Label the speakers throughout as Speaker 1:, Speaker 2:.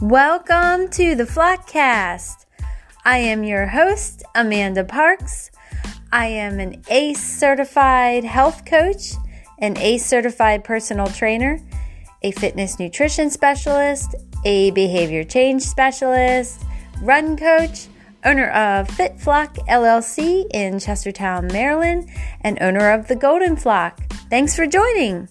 Speaker 1: Welcome to the Flockcast. I am your host, Amanda Parks. I am an ACE certified health coach, an ACE certified personal trainer, a fitness nutrition specialist, a behavior change specialist, run coach, owner of Fit Flock LLC in Chestertown, Maryland, and owner of the Golden Flock. Thanks for joining.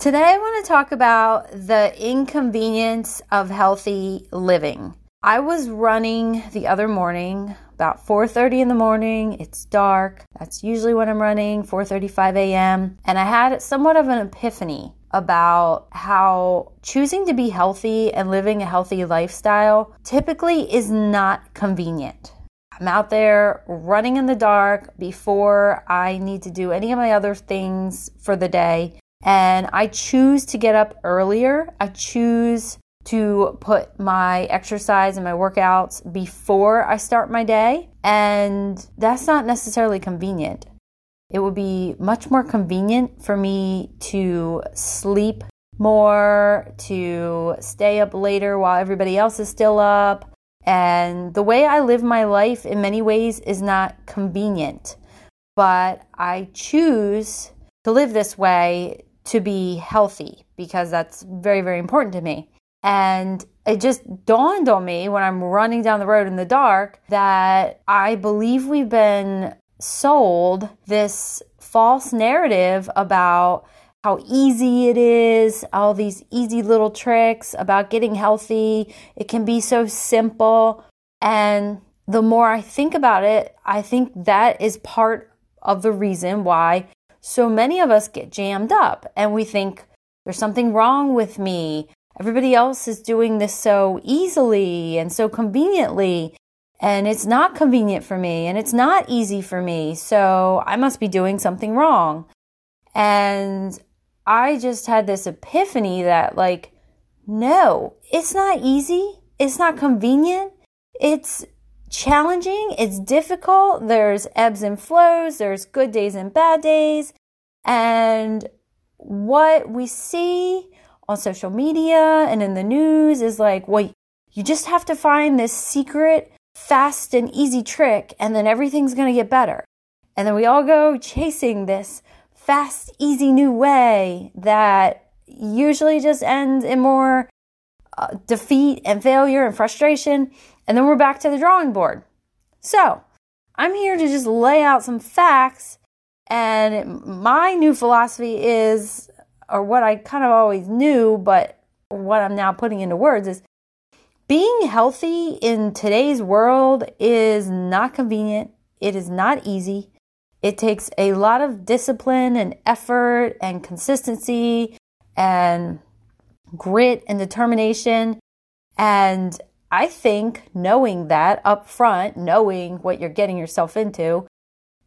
Speaker 1: Today, I want to talk about the inconvenience of healthy living. I was running the other morning about 4:30 in the morning. It's dark. That's usually when I'm running, 4:35 a.m. And I had somewhat of an epiphany about how choosing to be healthy and living a healthy lifestyle typically is not convenient. I'm out there running in the dark before I need to do any of my other things for the day and I choose to get up earlier. I choose to put my exercise and my workouts before I start my day, and that's not necessarily convenient. It would be much more convenient for me to sleep more, to stay up later while everybody else is still up. And the way I live my life in many ways is not convenient, but I choose to live this way to be healthy because that's very, very important to me. And it just dawned on me when I'm running down the road in the dark that I believe we've been sold this false narrative about how easy it is, all these easy little tricks about getting healthy. It can be so simple. And the more I think about it, I think that is part of the reason why so many of us get jammed up and we think there's something wrong with me. Everybody else is doing this so easily and so conveniently. And it's not convenient for me and it's not easy for me. So I must be doing something wrong. And I just had this epiphany that, like, no, it's not easy. It's not convenient. It's challenging, it's difficult. There's ebbs and flows, there's good days and bad days. And what we see on social media and in the news is like, well, you just have to find this secret, fast, and easy trick, and then everything's going to get better. And then we all go chasing this fast, easy new way that usually just ends in more uh, defeat and failure and frustration. And then we're back to the drawing board. So, I'm here to just lay out some facts. And my new philosophy is, or what I kind of always knew, but what I'm now putting into words is being healthy in today's world is not convenient. It is not easy. It takes a lot of discipline and effort and consistency and grit and determination. And I think knowing that up front, knowing what you're getting yourself into,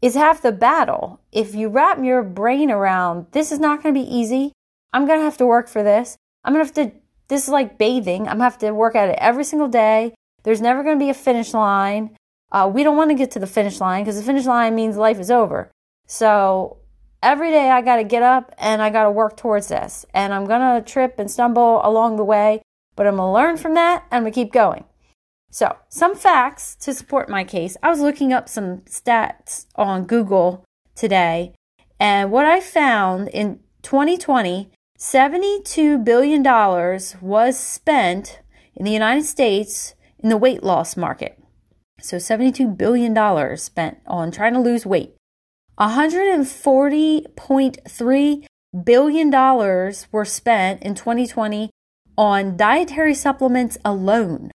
Speaker 1: is half the battle. If you wrap your brain around this is not going to be easy, I'm going to have to work for this. I'm going to have to, this is like bathing. I'm going to have to work at it every single day. There's never going to be a finish line. Uh, we don't want to get to the finish line because the finish line means life is over. So every day I got to get up and I got to work towards this. And I'm going to trip and stumble along the way. But I'm going to learn from that and to keep going. So, some facts to support my case. I was looking up some stats on Google today, and what I found in 2020, $72 billion was spent in the United States in the weight loss market. So, $72 billion spent on trying to lose weight. $140.3 billion were spent in 2020 on dietary supplements alone.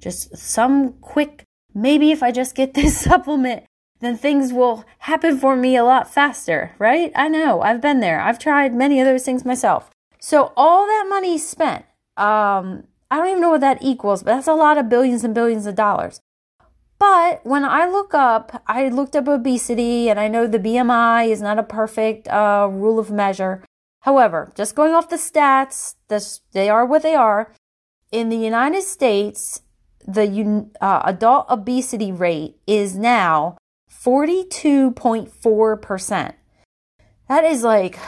Speaker 1: Just some quick, maybe if I just get this supplement, then things will happen for me a lot faster, right? I know, I've been there. I've tried many of those things myself. So all that money spent, um, I don't even know what that equals, but that's a lot of billions and billions of dollars. But when I look up, I looked up obesity and I know the BMI is not a perfect uh, rule of measure. However, just going off the stats, this, they are what they are. In the United States, the uh, adult obesity rate is now 42.4%. That is like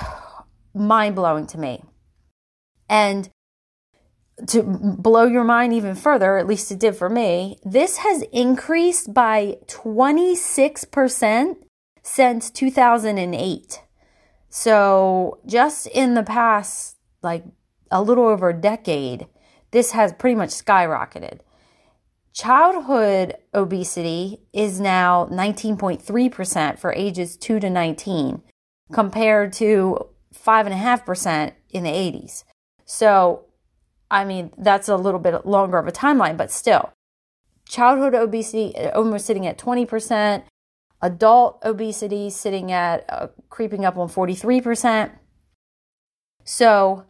Speaker 1: mind blowing to me. And to blow your mind even further, at least it did for me, this has increased by 26% since 2008. So, just in the past, like a little over a decade, this has pretty much skyrocketed. Childhood obesity is now 19.3% for ages 2 to 19, compared to 5.5% in the 80s. So, I mean, that's a little bit longer of a timeline, but still. Childhood obesity almost sitting at 20%, adult obesity sitting at uh, creeping up on 43%. So,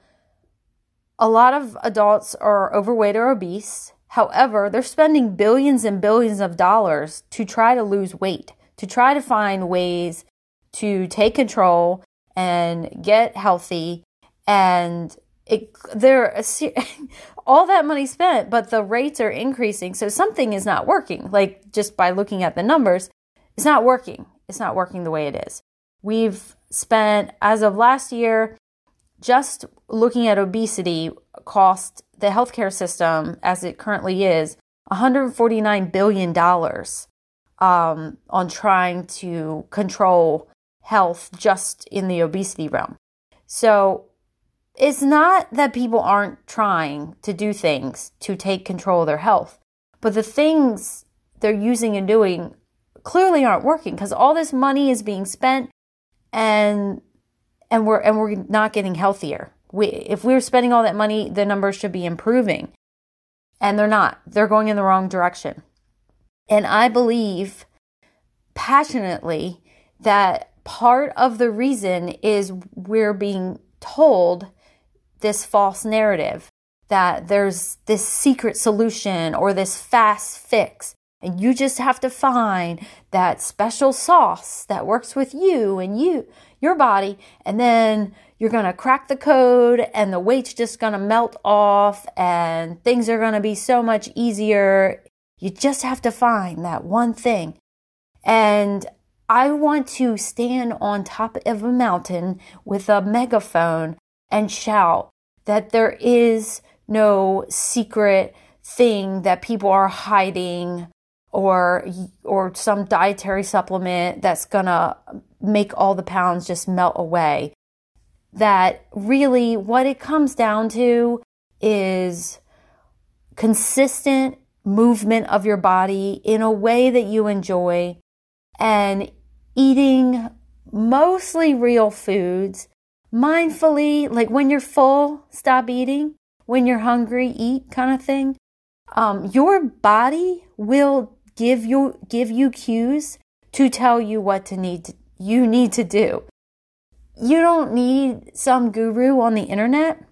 Speaker 1: a lot of adults are overweight or obese. However, they're spending billions and billions of dollars to try to lose weight, to try to find ways to take control and get healthy. And it, they're all that money spent, but the rates are increasing. So something is not working. Like just by looking at the numbers, it's not working. It's not working the way it is. We've spent, as of last year, just looking at obesity cost the healthcare system as it currently is $149 billion um, on trying to control health just in the obesity realm. So it's not that people aren't trying to do things to take control of their health, but the things they're using and doing clearly aren't working because all this money is being spent and and we're and we're not getting healthier. We, if we're spending all that money, the numbers should be improving. And they're not. They're going in the wrong direction. And I believe passionately that part of the reason is we're being told this false narrative that there's this secret solution or this fast fix. And you just have to find that special sauce that works with you and you, your body. And then you're going to crack the code and the weight's just going to melt off and things are going to be so much easier. You just have to find that one thing. And I want to stand on top of a mountain with a megaphone and shout that there is no secret thing that people are hiding or or some dietary supplement that's going to make all the pounds just melt away. That really what it comes down to is consistent movement of your body in a way that you enjoy and eating mostly real foods mindfully like when you're full stop eating. When you're hungry eat kind of thing. Um, your body will give you give you cues to tell you what to need to, you need to do you don't need some guru on the internet.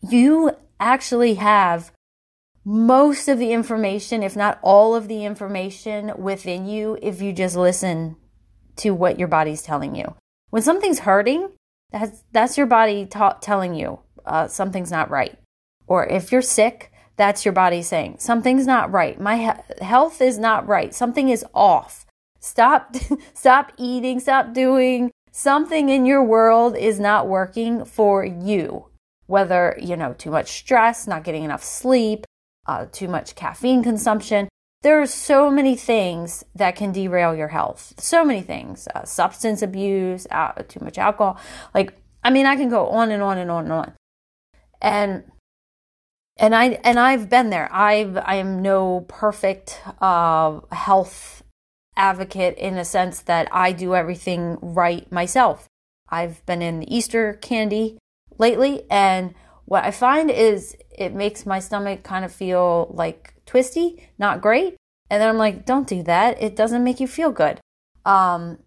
Speaker 1: You actually have most of the information, if not all of the information within you, if you just listen to what your body's telling you. When something's hurting, that's, that's your body ta- telling you uh, something's not right. Or if you're sick, that's your body saying something's not right. My he- health is not right. Something is off. Stop, stop eating, stop doing something in your world is not working for you. Whether, you know, too much stress, not getting enough sleep, uh, too much caffeine consumption. There are so many things that can derail your health. So many things. Uh, substance abuse, uh, too much alcohol. Like, I mean, I can go on and on and on and on. And and I and I've been there. I've I am no perfect uh, health advocate in a sense that I do everything right myself. I've been in the Easter candy lately, and what I find is it makes my stomach kind of feel like twisty, not great. And then I'm like, don't do that. It doesn't make you feel good. Um,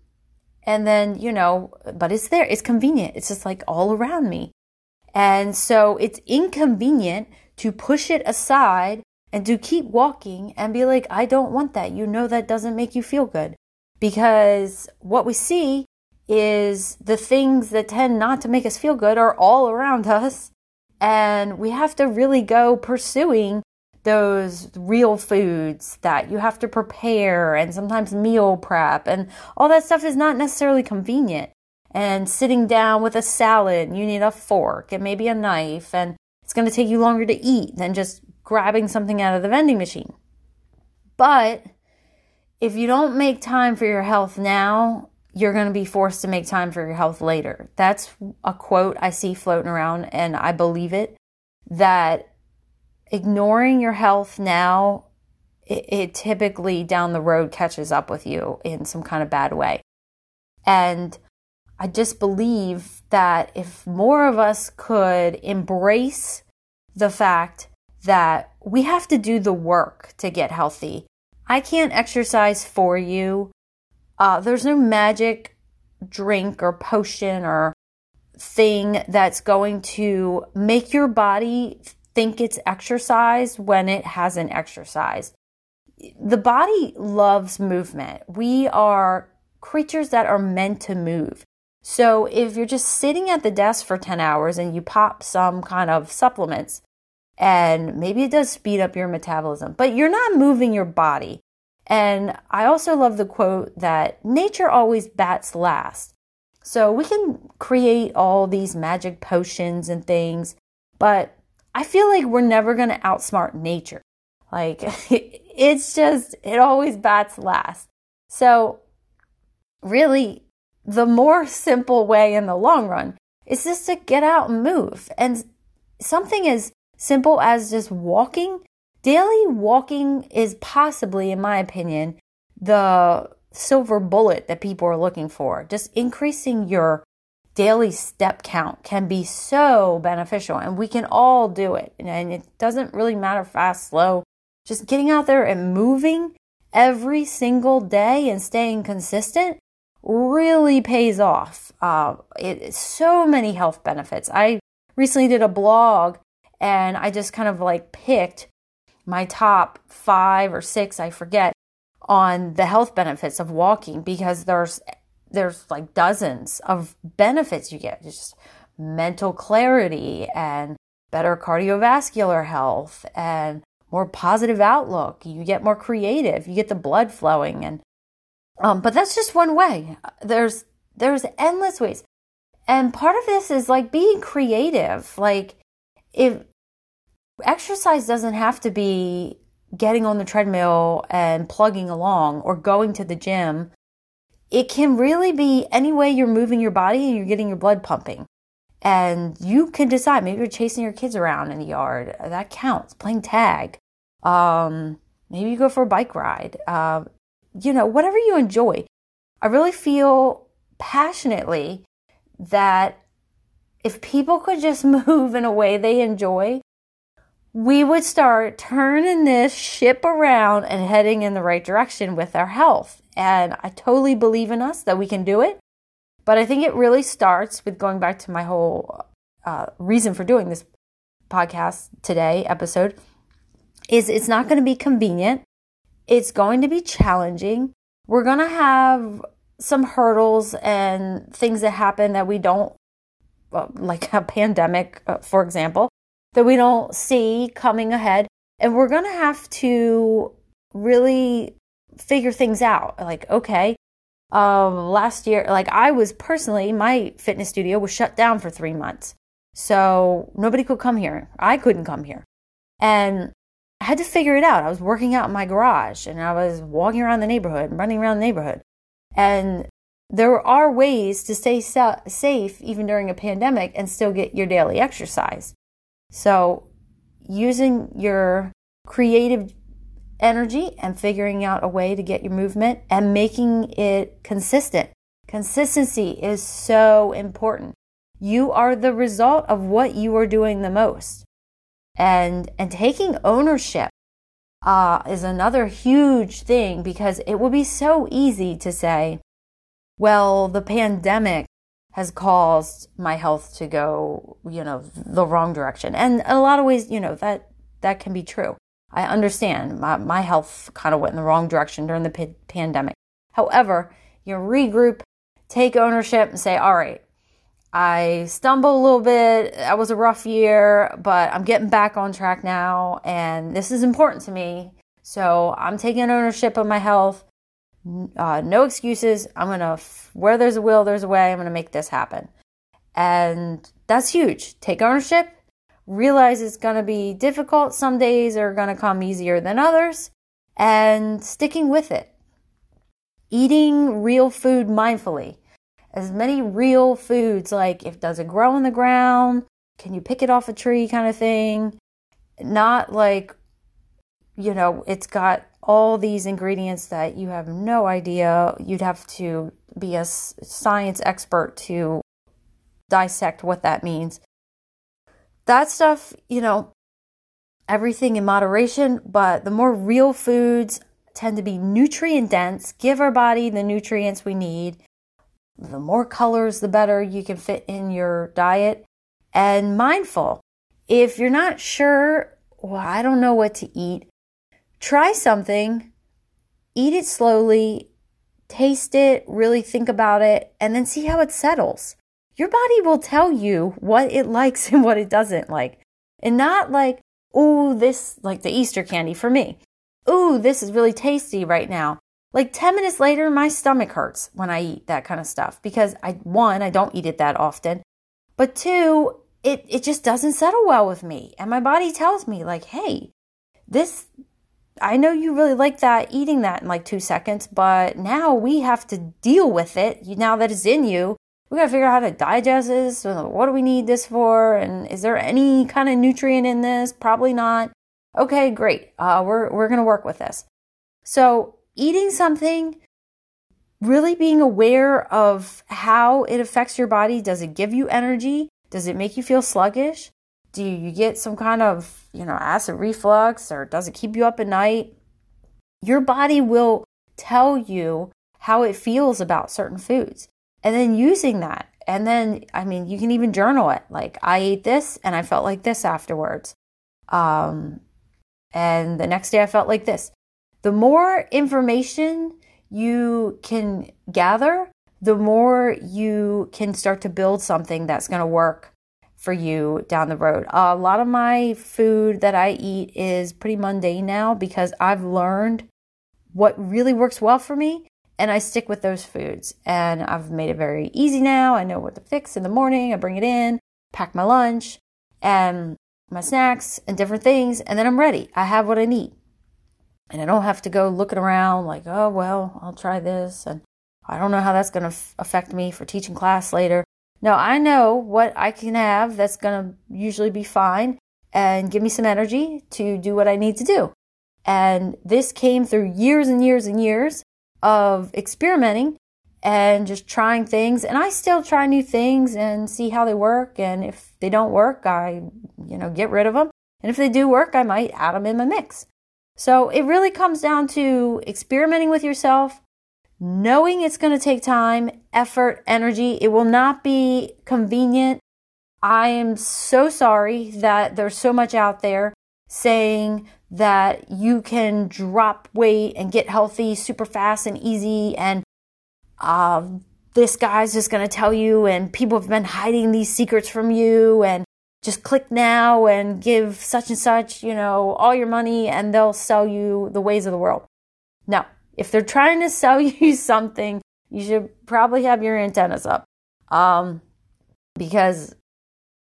Speaker 1: and then, you know, but it's there. It's convenient. It's just like all around me. And so it's inconvenient to push it aside and to keep walking and be like, I don't want that. You know, that doesn't make you feel good. Because what we see is the things that tend not to make us feel good are all around us. And we have to really go pursuing those real foods that you have to prepare and sometimes meal prep and all that stuff is not necessarily convenient. And sitting down with a salad, you need a fork and maybe a knife and It's going to take you longer to eat than just grabbing something out of the vending machine. But if you don't make time for your health now, you're going to be forced to make time for your health later. That's a quote I see floating around, and I believe it that ignoring your health now, it, it, typically down the road catches up with you in some kind of bad way. And I just believe that if more of us could embrace the fact that we have to do the work to get healthy, I can't exercise for you. Uh, there's no magic drink or potion or thing that's going to make your body think it's exercise when it hasn't exercised. The body loves movement. We are creatures that are meant to move. So if you're just sitting at the desk for 10 hours and you pop some kind of supplements, and maybe it does speed up your metabolism, but you're not moving your body. And I also love the quote that nature always bats last. So we can create all these magic potions and things, but I feel like we're never going to outsmart nature. Like it's just, it always bats last. So really, the more simple way in the long run is just to get out and move. And something as simple as just walking Daily walking is possibly, in my opinion, the silver bullet that people are looking for. Just increasing your daily step count can be so beneficial, and we can all do it. And it doesn't really matter fast, slow, just getting out there and moving every single day and staying consistent really pays off. Uh, it so many health benefits. I recently did a blog and I just kind of like picked my top five or six, I forget, on the health benefits of walking because there's there's like dozens of benefits you get. Just mental clarity and better cardiovascular health and more positive outlook. You get more creative. You get the blood flowing and um but that's just one way. There's there's endless ways. And part of this is like being creative. Like if exercise doesn't have to be getting on the treadmill and plugging along or going to the gym. It can really be any way you're moving your body and you're getting your blood pumping. And you can decide. Maybe you're chasing your kids around in the yard. That counts. Playing tag. Um, maybe you go for a bike ride. Uh, you know, whatever you enjoy. I really feel passionately that if people could just move in a way they enjoy, we would start turning this ship around and heading in the right direction with our health. And I totally believe in us that we can do it. But I think it really starts with going back to my whole uh, reason for doing this podcast today episode is it's not going to be convenient. It's going to be challenging. We're going to have some hurdles and things that happen that we don't, like a pandemic, uh, for example, that we don't see coming ahead. And we're going to have to really figure things out. Like, okay, um, last year, like I was personally, my fitness studio was shut down for three months. So nobody could come here. I couldn't come here. And I had to figure it out. I was working out in my garage and I was walking around the neighborhood, running around the neighborhood. And there are ways to stay safe even during a pandemic and still get your daily exercise. So, using your creative energy and figuring out a way to get your movement and making it consistent. Consistency is so important. You are the result of what you are doing the most. And and taking ownership uh, is another huge thing because it would be so easy to say, well, the pandemic has caused my health to go, you know, the wrong direction. And a lot of ways, you know, that that can be true. I understand my, my health kind of went in the wrong direction during the p- pandemic. However, you regroup, take ownership, and say, all right, I stumbled a little bit. That was a rough year, but I'm getting back on track now. And this is important to me. So I'm taking ownership of my health. Uh, no excuses. I'm going to, where there's a will, there's a way. I'm going to make this happen. And that's huge. Take ownership, realize it's going to be difficult. Some days are going to come easier than others, and sticking with it. Eating real food mindfully. As many real foods, like if does it grow in the ground? Can you pick it off a tree kind of thing? Not like, you know, it's got all these ingredients that you have no idea. You'd have to be a science expert to dissect what that means. That stuff, you know, everything in moderation, but the more real foods tend to be nutrient dense, give our body the nutrients we need. The more colors, the better you can fit in your diet. And mindful. If you're not sure, well, I don't know what to eat, try something, eat it slowly, taste it, really think about it, and then see how it settles. Your body will tell you what it likes and what it doesn't like. And not like, oh, this, like the Easter candy for me. Ooh, this is really tasty right now. Like 10 minutes later, my stomach hurts when I eat that kind of stuff because I, one, I don't eat it that often, but two, it, it just doesn't settle well with me. And my body tells me, like, hey, this I know you really like that eating that in like two seconds, but now we have to deal with it. Now that it's in you, we got to figure out how to digest this. What do we need this for? And is there any kind of nutrient in this? Probably not. Okay, great. Uh, we're we're gonna work with this. So eating something, really being aware of how it affects your body. Does it give you energy? Does it make you feel sluggish? Do you get some kind of, you know, acid reflux or does it keep you up at night? Your body will tell you how it feels about certain foods. And then using that. And then, I mean, you can even journal it. Like, I ate this and I felt like this afterwards. Um, and the next day I felt like this. The more information you can gather, the more you can start to build something that's going to work for you down the road. A lot of my food that I eat is pretty mundane now because I've learned what really works well for me and I stick with those foods. And I've made it very easy now. I know what to fix in the morning. I bring it in, pack my lunch and my snacks and different things, and then I'm ready. I have what I need. And I don't have to go looking around like, oh, well, I'll try this. And I don't know how that's going to f- affect me for teaching class later. No, I know what I can have that's going to usually be fine and give me some energy to do what I need to do. And this came through years and years and years of experimenting and just trying things. And I still try new things and see how they work. And if they don't work, I, you know, get rid of them. And if they do work, I might add them in my mix. So it really comes down to experimenting with yourself, knowing it's going to take time, effort, energy. It will not be convenient. I am so sorry that there's so much out there saying that you can drop weight and get healthy super fast and easy and uh, this guy's just going to tell you and people have been hiding these secrets from you and just click now and give such and such, you know, all your money and they'll sell you the ways of the world. No, if they're trying to sell you something, you should probably have your antennas up. Um, because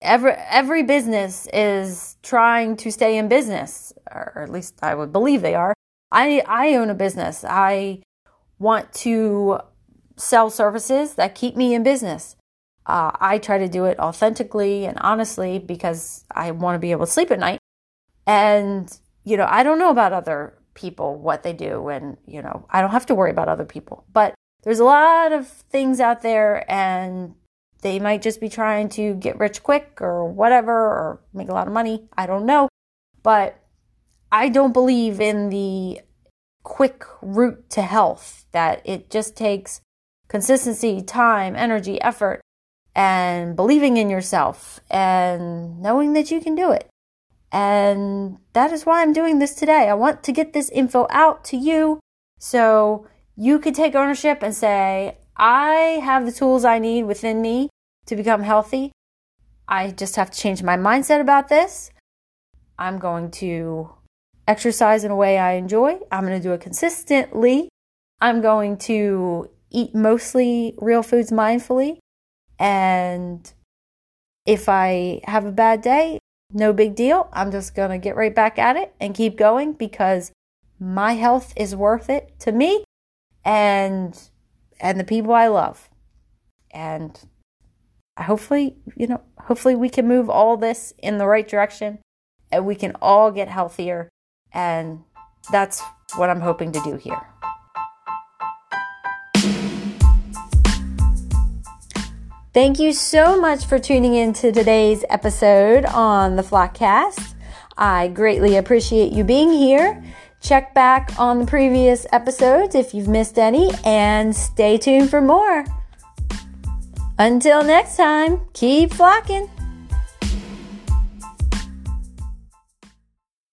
Speaker 1: every every business is trying to stay in business, or at least I would believe they are. I I own a business. I want to sell services that keep me in business. Uh, I try to do it authentically and honestly because I want to be able to sleep at night. And you know, I don't know about other people what they do and you know i don't have to worry about other people. But there's a lot of things out there and they might just be trying to get rich quick or whatever or make a lot of money. I don't know. But i don't believe in the quick route to health that it just takes consistency time energy effort and believing in yourself and knowing that you can do it and that is why I'm doing this today. I want to get this info out to you so you can take ownership and say, I have the tools I need within me to become healthy. I just have to change my mindset about this. I'm going to exercise in a way I enjoy. I'm going to do it consistently. I'm going to eat mostly real foods mindfully. And if I have a bad day, no big deal. I'm just going to get right back at it and keep going because my health is worth it to me and and the people I love. And hopefully, you know, hopefully we can move all this in the right direction and we can all get healthier and that's what I'm hoping to do here. Thank you so much for tuning in to today's episode on the Flockcast. I greatly appreciate you being here. Check back on the previous episodes if you've missed any and stay tuned for more. Until next time, keep flocking.